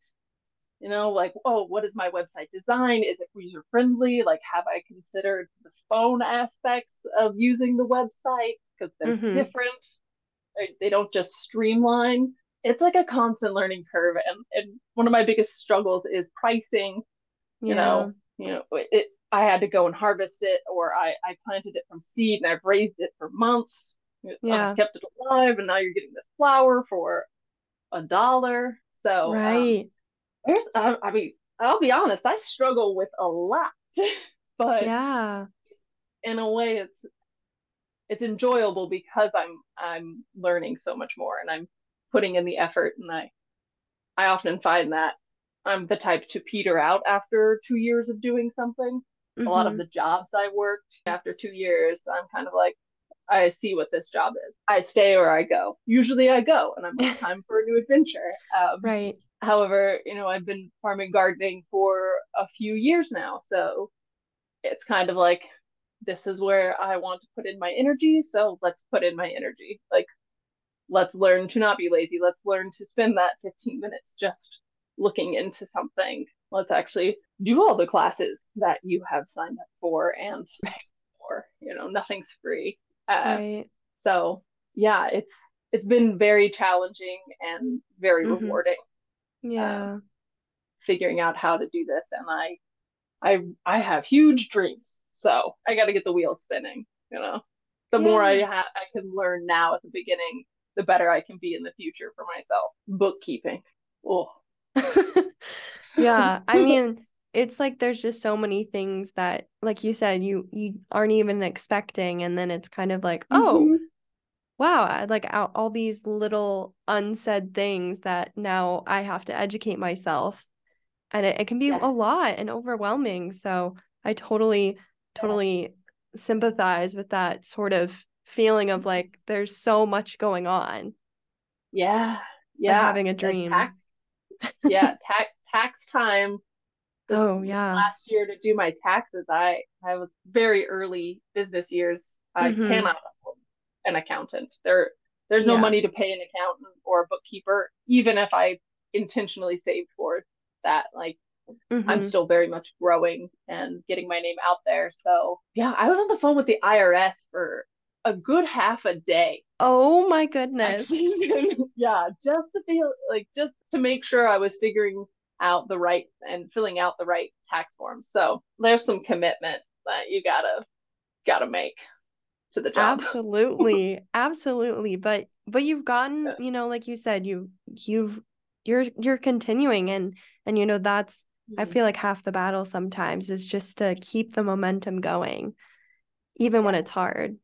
You know, like, oh, what is my website design? Is it user friendly? Like, have I considered the phone aspects of using the website? Because they're mm-hmm. different. They, don't just streamline. It's like a constant learning curve. And, and one of my biggest struggles is pricing. Yeah. You know, you know, it, I had to go and harvest it, or I, I planted it from seed and I've raised it for months yeah. kept it alive, and now you're getting this flower for a dollar. So um, right. Um, I, I mean, I'll be honest, I struggle with a lot, but yeah, in a way, it's it's enjoyable because I'm I'm learning so much more and I'm putting in the effort, and I I often find that I'm the type to peter out after two years of doing something. Mm-hmm. A lot of mm-hmm. the jobs I worked after two years, I'm kind of like, I see what this job is. I stay or I go. Usually I go and I'm like, time for a new adventure. Um, right. However, you know, I've been farming gardening for a few years now. So it's kind of like, this is where I want to put in my energy. So let's put in my energy. Like, let's learn to not be lazy. Let's learn to spend that 15 minutes just looking into something. Let's actually do all the classes that you have signed up for and for. You know, nothing's free. Uh, right. So yeah, it's it's been very challenging and very mm-hmm. rewarding. Yeah. Um, figuring out how to do this, and I, I, I have huge dreams. So I got to get the wheels spinning. You know, the yeah. more I ha- I can learn now at the beginning, the better I can be in the future for myself. Bookkeeping. Oh. yeah, I mean, it's like there's just so many things that like you said you you aren't even expecting and then it's kind of like, "Oh, mm-hmm. wow, like all, all these little unsaid things that now I have to educate myself." And it, it can be yeah. a lot and overwhelming. So I totally totally yeah. sympathize with that sort of feeling of like there's so much going on. Yeah. Yeah. Having a dream. Tax, yeah, tax tax time. Oh yeah. Last year to do my taxes, I I was very early business years. I mm-hmm. cannot afford an accountant. There there's no yeah. money to pay an accountant or a bookkeeper, even if I intentionally saved for that. Like Mm-hmm. I'm still very much growing and getting my name out there. So, yeah, I was on the phone with the IRS for a good half a day. Oh my goodness. yeah, just to feel like just to make sure I was figuring out the right and filling out the right tax forms. So there's some commitment that you gotta gotta make to the job. Absolutely. Absolutely. But but you've gotten, you know, like you said, you you've you're you're continuing and and you know that's I mm-hmm. feel like half the battle sometimes is just to keep the momentum going, even yeah. when it's hard.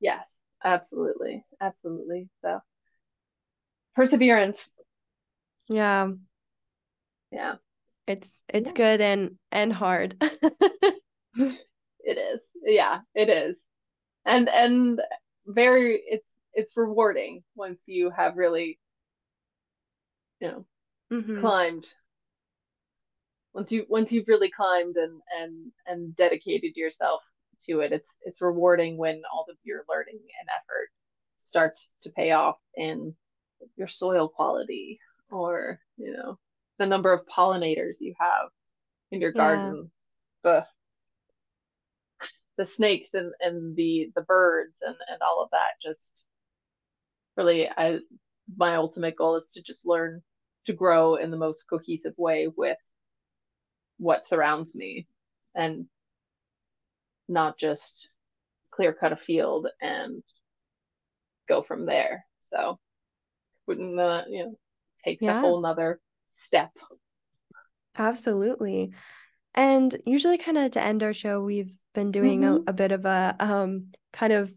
Yes, absolutely. Absolutely. So perseverance. Yeah. Yeah. It's it's yeah. good and and hard. it is. Yeah, it is. And and very it's it's rewarding once you have really you know mm-hmm. climbed once you once you've really climbed and and and dedicated yourself to it it's it's rewarding when all of your learning and effort starts to pay off in your soil quality or you know the number of pollinators you have in your garden the the snakes and and the the birds and and all of that just really i my ultimate goal is to just learn to grow in the most cohesive way with what surrounds me and not just clear cut a field and go from there. So wouldn't that you know takes yeah. a whole nother step. Absolutely. And usually kind of to end our show, we've been doing mm-hmm. a, a, bit of a um kind of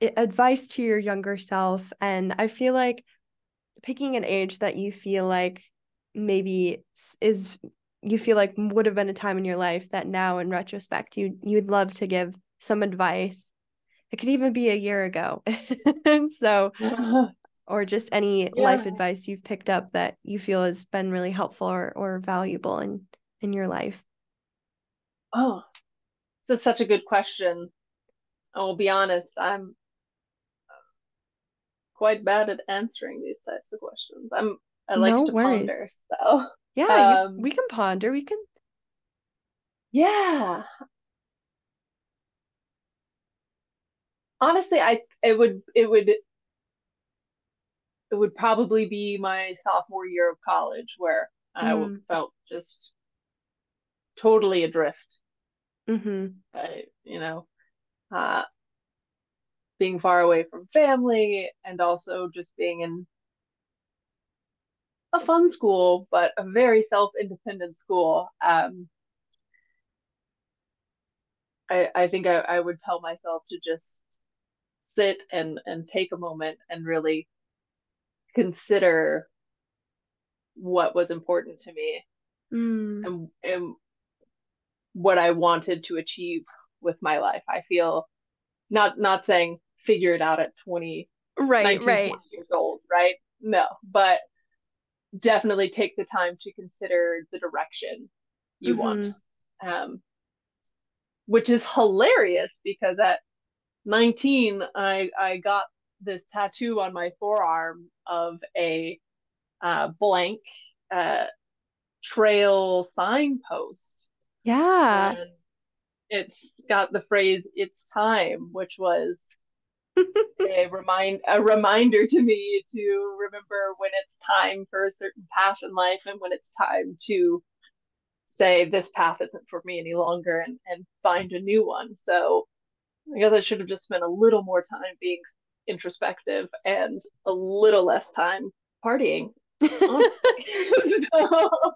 advice to your younger self. And I feel like picking an age that you feel like maybe is you feel like would have been a time in your life that now in retrospect you you'd love to give some advice it could even be a year ago so or just any yeah. life advice you've picked up that you feel has been really helpful or, or valuable in in your life oh this is such a good question i'll be honest i'm quite bad at answering these types of questions i'm i like no to worries. ponder so yeah, um, you, we can ponder. We can. Yeah. Honestly, I it would it would it would probably be my sophomore year of college where mm. I felt just totally adrift. Mm-hmm. I, you know, uh, being far away from family and also just being in a fun school, but a very self-independent school. Um, I, I think I, I would tell myself to just sit and, and take a moment and really consider what was important to me Mm. and and what I wanted to achieve with my life. I feel not not saying figure it out at 20 Right, 19, right. 20 years old, right? No, but definitely take the time to consider the direction you want. Mm-hmm. Um, which is hilarious because at 19, I I got this tattoo on my forearm of a uh, blank uh, trail signpost, Yeah. and it's got the phrase "It's time," which was a remind a reminder to me to remember when it's time for a certain path in life and when it's time to say this path isn't for me any longer and and find a new one. So I guess I should have just spent a little more time being introspective and a little less time partying. So,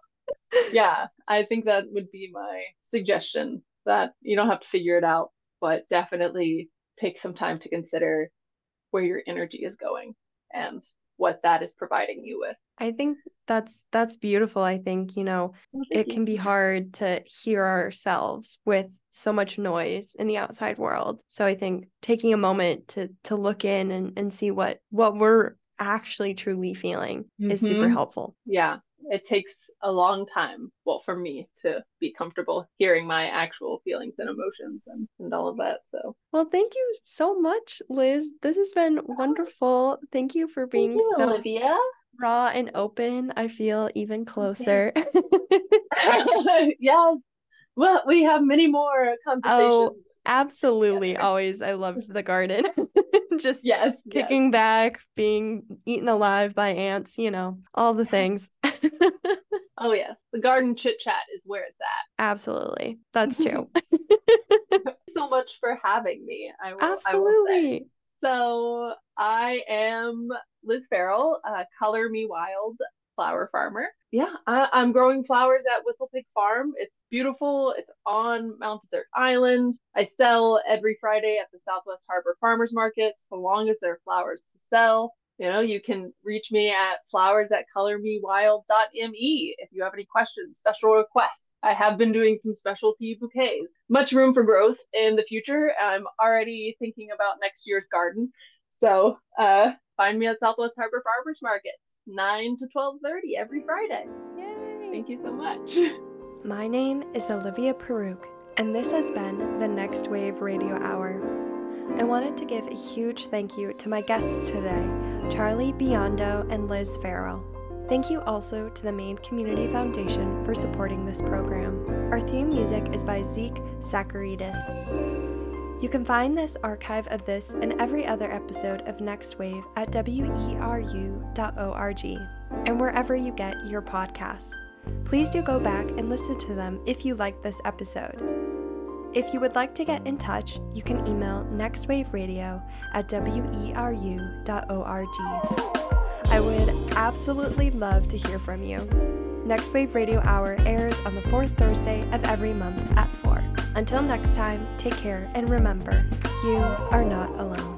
yeah, I think that would be my suggestion that you don't have to figure it out, but definitely take some time to consider where your energy is going and what that is providing you with. I think that's that's beautiful. I think, you know, it can be hard to hear ourselves with so much noise in the outside world. So I think taking a moment to to look in and, and see what what we're actually truly feeling is super Mhm. helpful. Yeah, it takes a long time, well, for me to be comfortable hearing my actual feelings and emotions and, and all of that. So, Well, thank you so much, Liz. This has been wonderful. Thank you for being you, so Olivia. raw and open. I feel even closer. yes. Well, we have many more oh, conversations. Oh absolutely. Always. I loved the garden. Just yes, yes. kicking back, being eaten alive by ants, you know, all the things. Oh, yes. The garden chit chat is where it's at. Absolutely. That's true. Thank you so much for having me. I will, I. Absolutely. So I am Liz Farrell, uh, Color Me Wild flower farmer. Yeah, I, I'm growing flowers at Whistle Pig Farm. It's beautiful. It's on Mount Desert Island. I sell every Friday at the Southwest Harbor Farmers Market, so long as there are flowers to sell. You know, you can reach me at flowers at colormewild.me if you have any questions, special requests. I have been doing some specialty bouquets. Much room for growth in the future. I'm already thinking about next year's garden. So uh, find me at Southwest Harbor Farmers Market, 9 to 12.30 every Friday. Yay. Thank you so much. My name is Olivia Paruk, and this has been the Next Wave Radio Hour. I wanted to give a huge thank you to my guests today, Charlie Biando and Liz Farrell. Thank you also to the Maine Community Foundation for supporting this program. Our theme music is by Zeke Sacaridiz. You can find this archive of this and every other episode of Next Wave at weru.org and wherever you get your podcasts. Please do go back and listen to them if you liked this episode. If you would like to get in touch, you can email nextwaveradio at weru.org. I would absolutely love to hear from you. Next Wave Radio Hour airs on the fourth Thursday of every month at 4. Until next time, take care and remember, you are not alone.